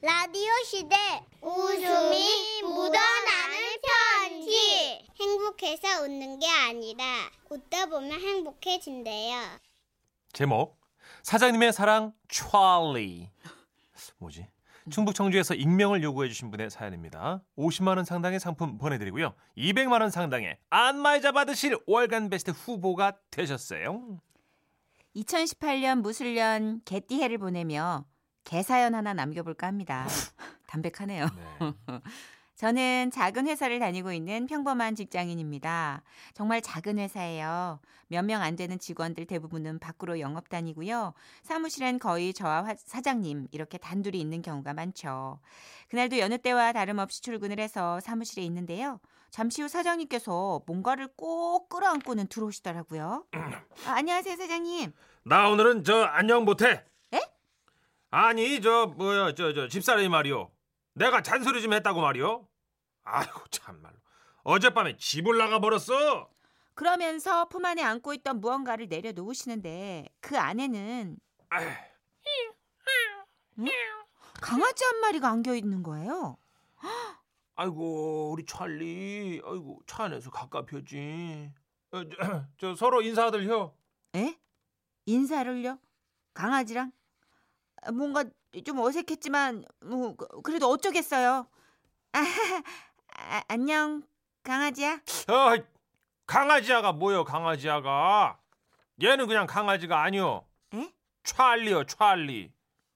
라디오 시대 웃음이 묻어나는 편지 행복해서 웃는 게 아니라 웃다 보면 행복해진대요. 제목 사장님의 사랑 찰리 뭐지? 충북 청주에서 익명을 요구해 주신 분의 사연입니다. 50만 원 상당의 상품 보내드리고요. 200만 원 상당의 안마의자 받으실 월간 베스트 후보가 되셨어요. 2018년 무술년 개띠해를 보내며 개사연 하나 남겨볼까 합니다. 담백하네요. 네. 저는 작은 회사를 다니고 있는 평범한 직장인입니다. 정말 작은 회사예요. 몇 명 안 되는 직원들 대부분은 밖으로 영업 다니고요. 사무실엔 거의 저와 화- 사장님 이렇게 단둘이 있는 경우가 많죠. 그날도 여느 때와 다름없이 출근을 해서 사무실에 있는데요. 잠시 후 사장님께서 뭔가를 꼭 끌어안고는 들어오시더라고요. 아, 안녕하세요, 사장님. 나 오늘은 저 안녕 못해. 에? 아니 저 뭐야 저 저 집사람이 말이요. 내가 잔소리 좀 했다고 말이요. 아이고 참말로. 어젯밤에 집을 나가 버렸어. 그러면서 품 안에 안고 있던 무언가를 내려놓으시는데 그 안에는 강아지 한 마리가 안겨 있는 거예요. 아이고 우리 찰리. 아이고 차 안에서 가깝혔지. 어, 저, 저 서로 인사들 혀. 에? 인사를요? 강아지랑? 아, 뭔가 좀 어색했지만 뭐 그- 그래도 어쩌겠어요. 아, 아, 안녕 강아지야. 어, 강아지야가 뭐요 강아지야가. 얘는 그냥 강아지가 아니요. 에? 찰리요 찰리.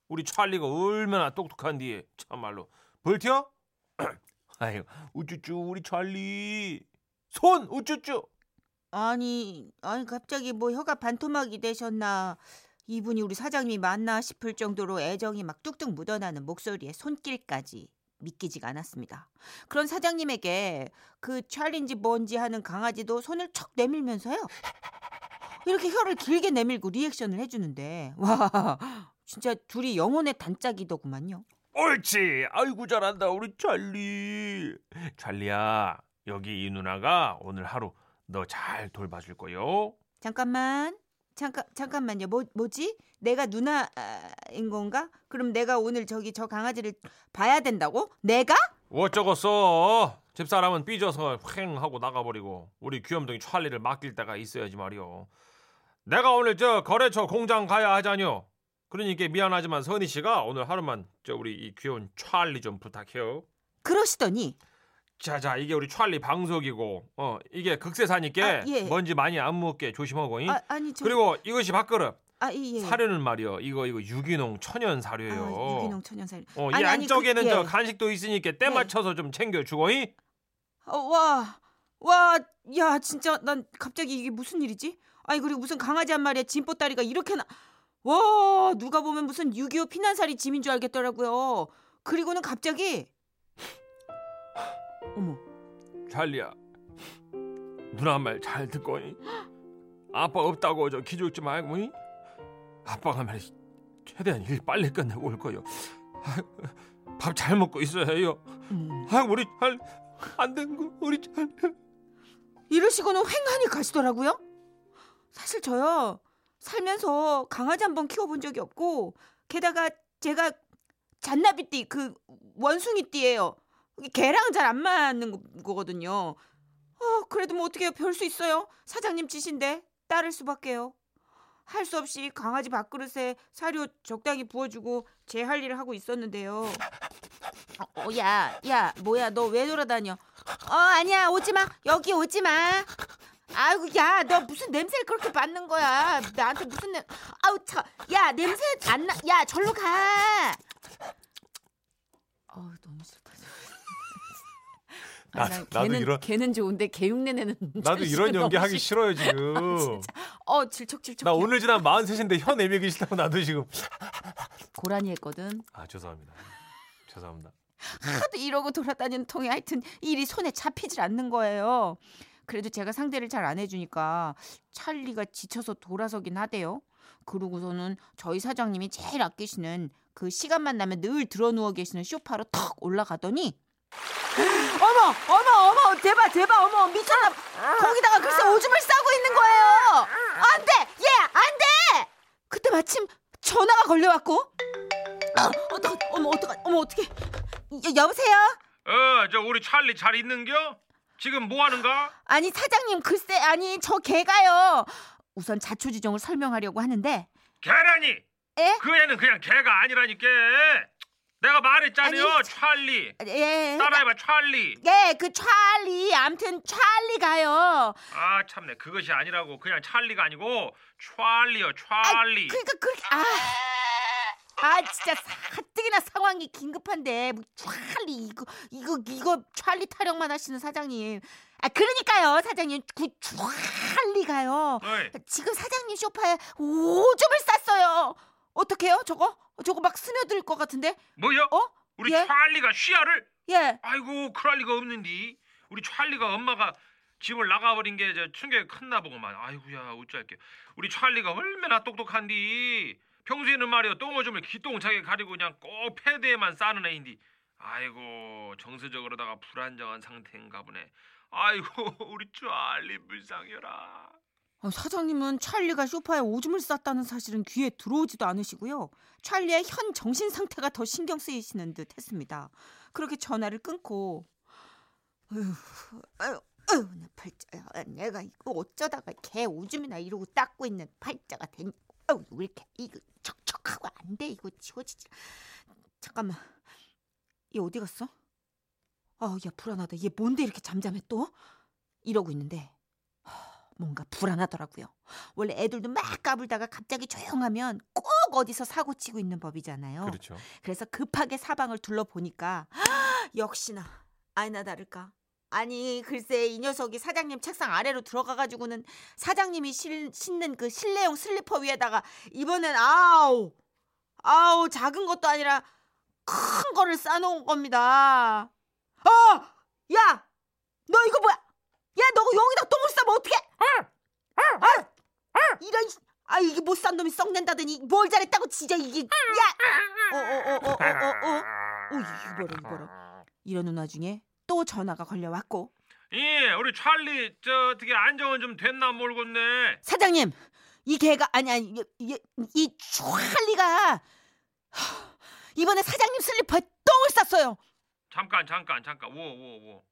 우리 찰리가 얼마나 똑똑한디 참말로. 볼티요? 아유 우쭈쭈 우리 찰리. 손 우쭈쭈. 아니 아니 갑자기 뭐 혀가 반토막이 되셨나? 이분이 우리 사장님이 맞나 싶을 정도로 애정이 막 뚝뚝 묻어나는 목소리에 손길까지 믿기지가 않았습니다. 그런 사장님에게 그 찰린지 뭔지 하는 강아지도 손을 척 내밀면서요. 이렇게 혀를 길게 내밀고 리액션을 해주는데 와 진짜 둘이 영혼의 단짝이더구만요. 옳지. 아이고 잘한다 우리 찰리. 찰리야 여기 이 누나가 오늘 하루 너 잘 돌봐줄 거요. 잠깐만. 잠깐 잠깐만요. 뭐 뭐지? 내가 누나인 건가? 그럼 내가 오늘 저기 저 강아지를 봐야 된다고? 내가? 어쩌겠어. 집사람은 삐져서 휑 하고 나가버리고 우리 귀염둥이 찰리를 맡길 때가 있어야지 말이오. 내가 오늘 저 거래처 공장 가야 하자뇨. 그러니까 미안하지만 선희 씨가 오늘 하루만 저 우리 이 귀여운 찰리 좀 부탁해요. 그러시더니 자자 이게 우리 찰리 방석이고 어 이게 극세사니까 아, 예. 먼지 많이 안 묻게 조심하고 잉? 아, 아니 저 그리고 이것이 밥그릇 아, 예, 예. 사료는 말이요 이거 이거 유기농 천연 아, 사료예요. 유기농 천연 사료. 어, 이 아니, 아니, 안쪽에는 그- 저 예. 간식도 있으니까 때 네. 맞춰서 좀 챙겨주고 잉? 어, 와. 와, 야, 진짜 난 갑자기 이게 무슨 일이지? 아니 그리고 무슨 강아지 한 마리에 짐보따리가 이렇게나 와, 누가 보면 무슨 6.25 피난살이 짐인 줄 알겠더라고요. 그리고는 갑자기 어머. 찰리야 누나 말 잘 듣고 잉? 아빠 없다고 저 기죽지 말고 잉? 아빠가 말이 최대한 일 빨리 끝내고 올 거요 밥 잘 먹고 있어야 해요 어머. 아 우리 찰안 된거 우리 찰리 이러시고는 횡하니 가시더라고요. 사실 저요 살면서 강아지 한 번 키워본 적이 없고 게다가 제가 잔나비띠 그 원숭이띠예요. 개랑 잘 안 맞는 거- 거거든요. 어 그래도 뭐 어떻게 별 수 있어요? 사장님 짓인데 따를 수밖에요. 할 수 없이 강아지 밥그릇에 사료 적당히 부어주고 제 할 일을 하고 있었는데요. 어, 어, 야, 야, 뭐야, 너 왜 돌아다녀? 어, 아니야, 오지 마. 여기 오지 마. 아이고, 야, 너 무슨 냄새를 그렇게 맡는 거야? 나한테 무슨 냄? 아우, 차, 야, 냄새 안 나. 야, 절로 가. 어, 너무 싫다. 아, 나도- 난 나도 걔는, 이런- 걔는 좋은데 개 흉내 내는 나도 이런 연기 하기 싫어요 지금. 어 질척질척 나 오늘 지난 43인데 혀 내밀기 싫다고 나도 지금. 고라니 했거든. 아 죄송합니다. 죄송합니다. 하도 이러고 돌아다니는 통에 하여튼 일이 손에 잡히질 않는 거예요. 그래도 제가 상대를 잘 안 해주니까 찰리가 지쳐서 돌아서긴 하대요. 그러고서는 저희 사장님이 제일 아끼시는 그 시간만 나면 늘 들어 누워 계시는 소파로 턱 올라가더니 어머 어머 어머 대박 대박 어머 미쳤나 봐. 거기다가 글쎄 오줌을 싸고 있는 거예요. 안 돼 얘 안 돼. 그때 마침 전화가 걸려왔고 아 어떡 어머 어떡 어머 어떡해 여, 여보세요 어, 저 우리 찰리 잘 있는겨? 지금 뭐 하는가? 아니 사장님 글쎄 아니 저 개가요 우선 자초지종을 설명하려고 하는데 개라니. 에? 그 애는 그냥 개가 아니라니까. 내가 말했잖아요, 아니, 찰리. 예 따라해봐, 찰리. 예, 그 찰리, 암튼 찰리가요. 아 참네, 그것이 아니라고 그냥 찰리가 아니고 찰리요, 찰리. 그러니까 그 아, 아 진짜 가뜩이나 상황이 긴급한데 뭐 찰리 이거 이거 이거 찰리 타령만 하시는 사장님. 아 그러니까요, 사장님 그 찰리가요. 지금 사장님 소파에 오줌을 쌌어요. 어떡해요, 저거? 저거 막 스며들 것 같은데? 뭐요? 어? 우리 예? 찰리가 쉬야를? 예. 아이고, 그럴 리가 없는디. 우리 찰리가 엄마가 집을 나가버린 게 저 충격이 컸나 보구만. 아이고야, 어쩔게. 우리 찰리가 얼마나 똑똑한디. 평소에는 말이야 똥오줌을 기똥차게 가리고 그냥 꼭 패드에만 싸는 애인디. 아이고 정서적으로다가 불안정한 상태인가 보네. 아이고 우리 찰리 불쌍해라. 어, 사장님은 찰리가 소파에 오줌을 쌌다는 사실은 귀에 들어오지도 않으시고요. 찰리의 현 정신 상태가 더 신경 쓰이시는 듯 했습니다. 그렇게 전화를 끊고 어휴, 아유, 아유, 내 팔자야. 내가 이거 어쩌다가 개 오줌이나 이러고 닦고 있는 팔자가 된. 아유, 왜 이렇게 이거 척척하고 안 돼? 이거 지워지지. 잠깐만. 얘 어디 갔어? 아, 야 불안하다. 얘 뭔데 이렇게 잠잠해 또? 이러고 있는데 뭔가 불안하더라고요. 원래 애들도 막 까불다가 갑자기 조용하면 꼭 어디서 사고 치고 있는 법이잖아요. 그렇죠. 그래서 급하게 사방을 둘러보니까 역시나 아니나 다를까. 아니 글쎄 이 녀석이 사장님 책상 아래로 들어가가지고는 사장님이 실, 신는 그 실내용 슬리퍼 위에다가 이번엔 아우 아우 작은 것도 아니라 큰 거를 싸놓은 겁니다. 어, 야, 너 이거 뭐야? 야, 너 여기다 똥을 싸면 어떡해? 이런 아 이게 뭐 못산 놈이 썩낸다더니 뭘 잘했다고 진짜 이게. 야 어 어 어 어 어어어. 어... 어... 어... 어, 어, 어 이봐라. 이러는 와중에 또 전화가 걸려왔고. 예 우리 찰리 저 어떻게 안정은 좀 됐나 모르겠네. 사장님 이 개가 아니 아니 이, 이 찰리가 이번에 사장님 슬리퍼에 똥을 쌌어요. 잠깐 잠깐 잠깐. 오오오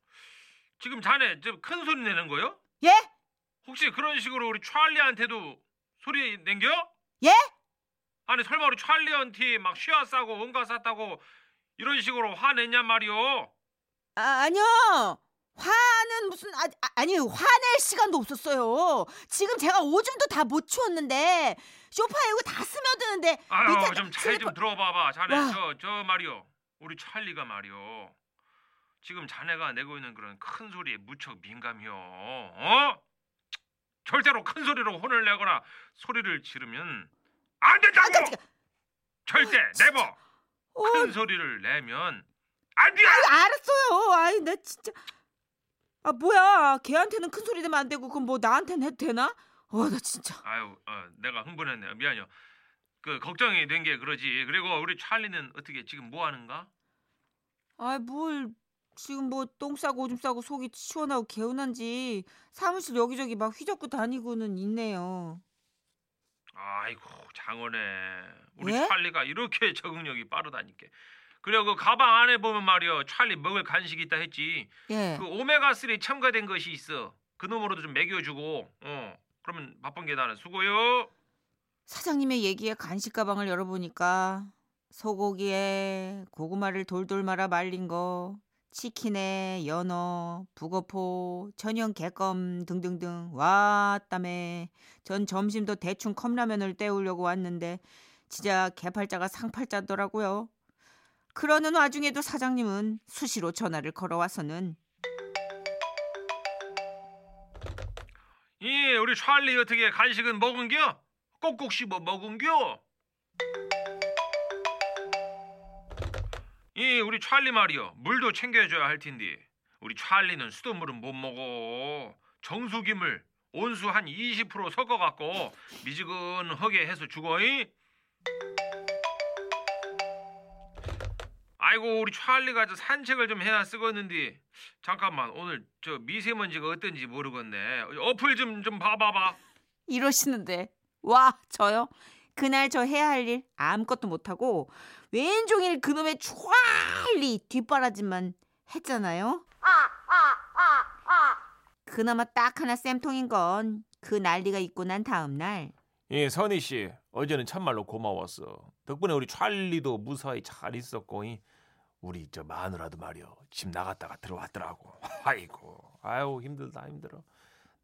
지금 자네 저 큰 소리 내는 거요? 예? 혹시 그런 식으로 우리 찰리한테도 소리 낸겨? 예? 아니 설마 우리 찰리한테 막 쉬어 싸고 온가 쌌다고 이런 식으로 화냈냔 말이오? 아, 아니요. 화는 무슨 아, 아, 아니 화낼 시간도 없었어요. 지금 제가 오줌도 다 못 치웠는데 소파에 이거 다 스며드는데 아유 밑에다 좀잘좀 슬리퍼- 들어봐봐 자네 와. 저저 말이오 우리 찰리가 말이오 지금 자네가 내고 있는 그런 큰 소리에 무척 민감해요 어? 절대로 큰 소리로 혼을 내거나 소리를 지르면 안 된다고 아, 깜짝이야. 절대 네버 어, 큰 소리를 내면 안 돼. 알았어요. 아이 나 진짜 아 뭐야 걔한테는 큰 소리 내면 안 되고 그럼 뭐 나한테는 해도 되나? 어 나 진짜 아유, 어, 내가 흥분했네요. 미안해요. 그 걱정이 된 게 그러지. 그리고 우리 찰리는 어떻게 지금 뭐 하는가? 아이 뭘 지금 뭐 똥 싸고 오줌 싸고 속이 시원하고 개운한지 사무실 여기저기 막 휘젓고 다니고는 있네요. 아이고 장원해. 우리 예? 찰리가 이렇게 적응력이 빠르다니까. 그리고 그 가방 안에 보면 말이요, 찰리 먹을 간식이 있다 했지. 예. 그 오메가 3 첨가된 것이 있어. 그 놈으로도 좀 먹여주고. 어. 그러면 바쁜 게 나는 수고요. 사장님의 얘기에 간식 가방을 열어보니까 소고기에 고구마를 돌돌 말아 말린 거, 치킨에 연어, 북어포, 천연 개껌 등등등 왔다매 전 점심도 대충 컵라면을 때우려고 왔는데 진짜 개팔자가 상팔자더라고요. 그러는 와중에도 사장님은 수시로 전화를 걸어와서는 예, 우리 찰리 어떻게 간식은 먹은겨? 꼭꼭 씹어 먹은겨? 예, 우리 찰리 말이요. 물도 챙겨줘야 할 텐데. 우리 찰리는 수돗물은 못 먹어. 정수기물 온수 한 20% 섞어 갖고 미지근하게 해서 주거이. 아이고 우리 찰리가 저 산책을 좀 해야 쓰겠는데 잠깐만 오늘 저 미세먼지가 어떤지 모르겠네 어플 좀 좀 봐봐봐 이러시는데 와 저요 그날 저 해야 할 일 아무것도 못하고 왼종일 그놈의 촤리 뒷바라지만 했잖아요. 그나마 딱 하나 쌤통인 건 그 난리가 있고 난 다음 날 예, 선희 씨, 어제는 참말로 고마웠어. 덕분에 우리 찰리도 무사히 잘 있었고, 이, 우리 저 마누라도 말이여 집 나갔다가 들어왔더라고. 아이고, 아유 힘들다 힘들어.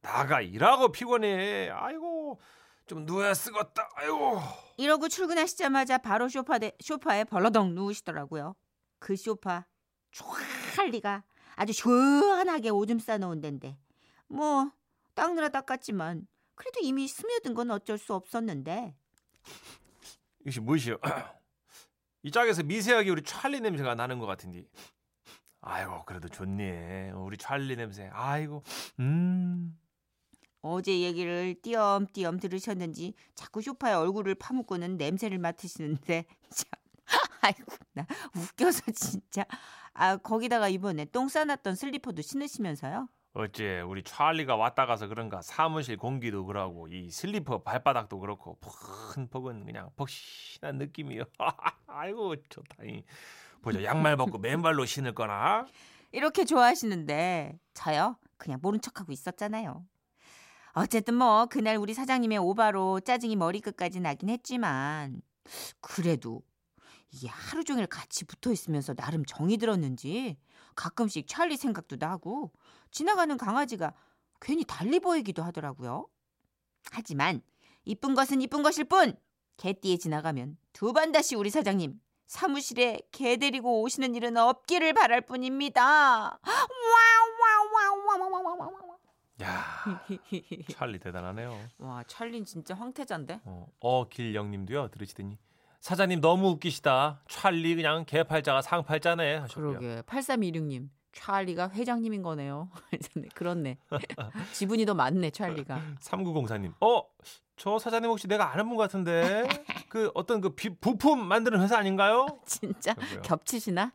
나가 일하고 피곤해. 아이고, 좀 누워야 쓰겄다. 아이고. 이러고 출근하시자마자 바로 소파에, 소파에 벌러덩 누우시더라고요. 그 소파 촤리가 아주 시원하게 오줌 싸놓은 데인데 뭐 닦느라 닦았지만 그래도 이미 스며든 건 어쩔 수 없었는데 이것이 무엇이여? 이 짝에서 미세하게 우리 찰리 냄새가 나는 것 같은데. 아이고, 그래도 좋네. 우리 찰리 냄새. 아이고, 음. 어제 얘기를 띄엄띄엄 들으셨는지 자꾸 소파에 얼굴을 파묻고는 냄새를 맡으시는데 참 아이고 나 웃겨서 진짜 아 거기다가 이번에 똥 싸놨던 슬리퍼도 신으시면서요 어째 우리 찰리가 왔다 가서 그런가 사무실 공기도 그러고 이 슬리퍼 발바닥도 그렇고 퍽은퍽은 그냥 퍽신한 느낌이요. 아이고 좋다. 이. 보자 양말 벗고 맨발로 신을 거나. 이렇게 좋아하시는데 저요 그냥 모른 척하고 있었잖아요 어쨌든 뭐 그날 우리 사장님의 오바로 짜증이 머리끝까지 나긴 했지만 그래도 이게 하루 종일 같이 붙어 있으면서 나름 정이 들었는지 가끔씩 찰리 생각도 나고 지나가는 강아지가 괜히 달리 보이기도 하더라고요. 하지만 이쁜 것은 이쁜 것일 뿐 개띠에 지나가면 두 번 다시 우리 사장님 사무실에 개 데리고 오시는 일은 없기를 바랄 뿐입니다. 와와와와와와와 야 찰리 대단하네요. 와 찰린 진짜 황태자인데. 어, 어 길영님도요 들으시더니 사장님 너무 웃기시다. 찰리 그냥 개팔자가 상팔자네 하셨고요. 그러게 8326님 찰리가 회장님인 거네요. 그렇네. 지분이 더 많네 찰리가. 3904님. 어? 저 사장님 혹시 내가 아는 분 같은데 그 어떤 그 비, 부품 만드는 회사 아닌가요? 진짜 그러고요. 겹치시나?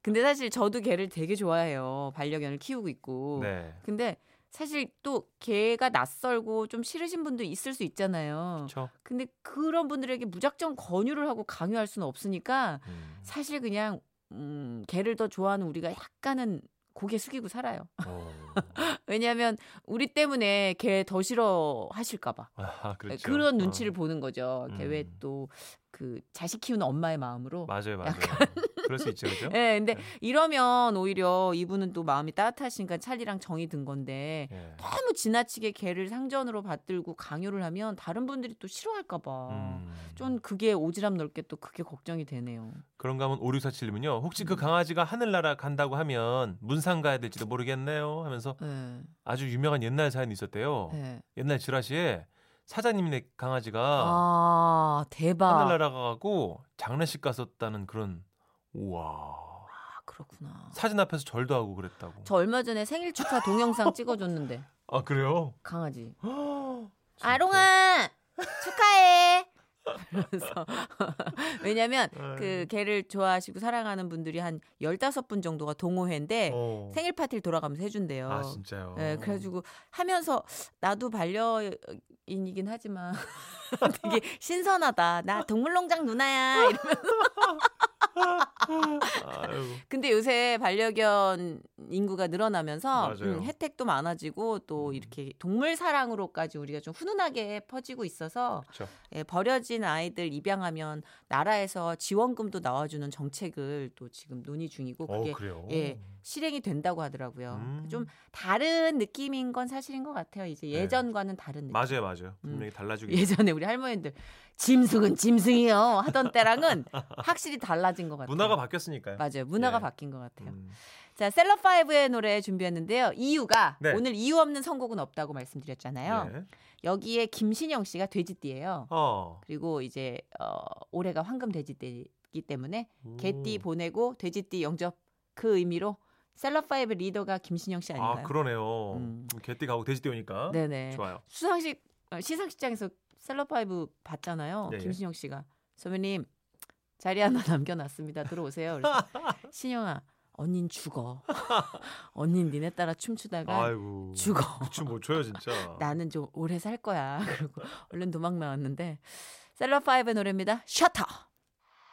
근데 사실 저도 개를 되게 좋아해요. 반려견을 키우고 있고. 네. 근데 사실 또 개가 낯설고 좀 싫으신 분도 있을 수 있잖아요. 그렇죠. 근데 그런 분들에게 무작정 권유를 하고 강요할 수는 없으니까 음. 사실 그냥 음, 개를 더 좋아하는 우리가 약간은 고개 숙이고 살아요. 어. 왜냐하면 우리 때문에 개더 싫어하실까봐 아, 그렇죠. 그런 눈치를 어. 보는 거죠. 음. 개왜또 그 자식 키우는 엄마의 마음으로. 맞아요, 맞아요. 그럴 수 있죠, 그죠? 예, 근데 네. 이러면 오히려 이분은 또 마음이 따뜻하시니까 찰리랑 정이 든 건데 예. 너무 지나치게 개를 상전으로 받들고 강요를 하면 다른 분들이 또 싫어할까봐. 음. 좀 그게 오지랖 넓게 또 그게 걱정이 되네요. 그런가 하면 5647님은요. 혹시 음. 그 강아지가 하늘나라 간다고 하면 문상 가야 될지도 모르겠네요 하면서 예, 아주 유명한 옛날 사연이 있었대요. 예. 옛날 지라시에 사장님네 강아지가 아 대박. 하늘나라 가고 장례식 갔었다는 그런 우와. 아, 그렇구나. 사진 앞에서 절도 하고 그랬다고. 저 얼마 전에 생일 축하 동영상 찍어줬는데 아, 그래요? 강아지. 아롱아 축하해. 그래서 왜냐면 아유. 그 개를 좋아하시고 사랑하는 분들이 한 15분 정도가 동호회인데 어. 생일 파티를 돌아가면서 해 준대요. 아, 진짜요? 예, 그래 가지고 하면서 나도 반려인이긴 하지만 되게 신선하다. 나 동물농장 누나야. 이러면 아유. 근데 요새 반려견 인구가 늘어나면서. 음, 혜택도 많아지고 또 음. 이렇게 동물 사랑으로까지 우리가 좀 훈훈하게 퍼지고 있어서 그렇죠. 예, 버려진 아이들 입양하면 나라에서 지원금도 나와주는 정책을 또 지금 논의 중이고 어, 그게 그래요. 예, 실행이 된다고 하더라고요. 음. 좀 다른 느낌인 건 사실인 것 같아요. 이제 네. 예전과는 다른 느낌. 맞아요, 맞아요. 음. 분명히 달라지고 예전에 우리 할머니들 짐승은 짐승이요 하던 때랑은 확실히 달라진 것 같아요. 문화가 바뀌었으니까요. 맞아요. 문화가 예. 바뀐 것 같아요. 음. 자, 셀럽5의 노래 준비했는데요. 이유가 네. 오늘 이유 없는 선곡은 없다고 말씀드렸잖아요. 네. 여기에 김신영 씨가 돼지띠예요. 어. 그리고 이제 어, 올해가 황금 돼지띠이기 때문에 개띠 오. 보내고 돼지띠 영접 그 의미로 셀럽5 리더가 김신영 씨 아닌가요? 아, 그러네요. 음. 개띠 가고 돼지띠 오니까. 네네. 좋아요. 수상식 어, 시상식장에서 셀럽5 봤잖아요. 예, 예. 김신영 씨가 선배님 자리 하나 남겨놨습니다. 들어오세요. 그래서 신영아 언닌 죽어. 언닌 니네 따라 춤추다가 아이고. 죽어. 그춤 못 춰요, 진짜. 나는 좀 오래 살 거야. 그리고 얼른 도망 나왔는데 셀럽5의 노래입니다. 셔터.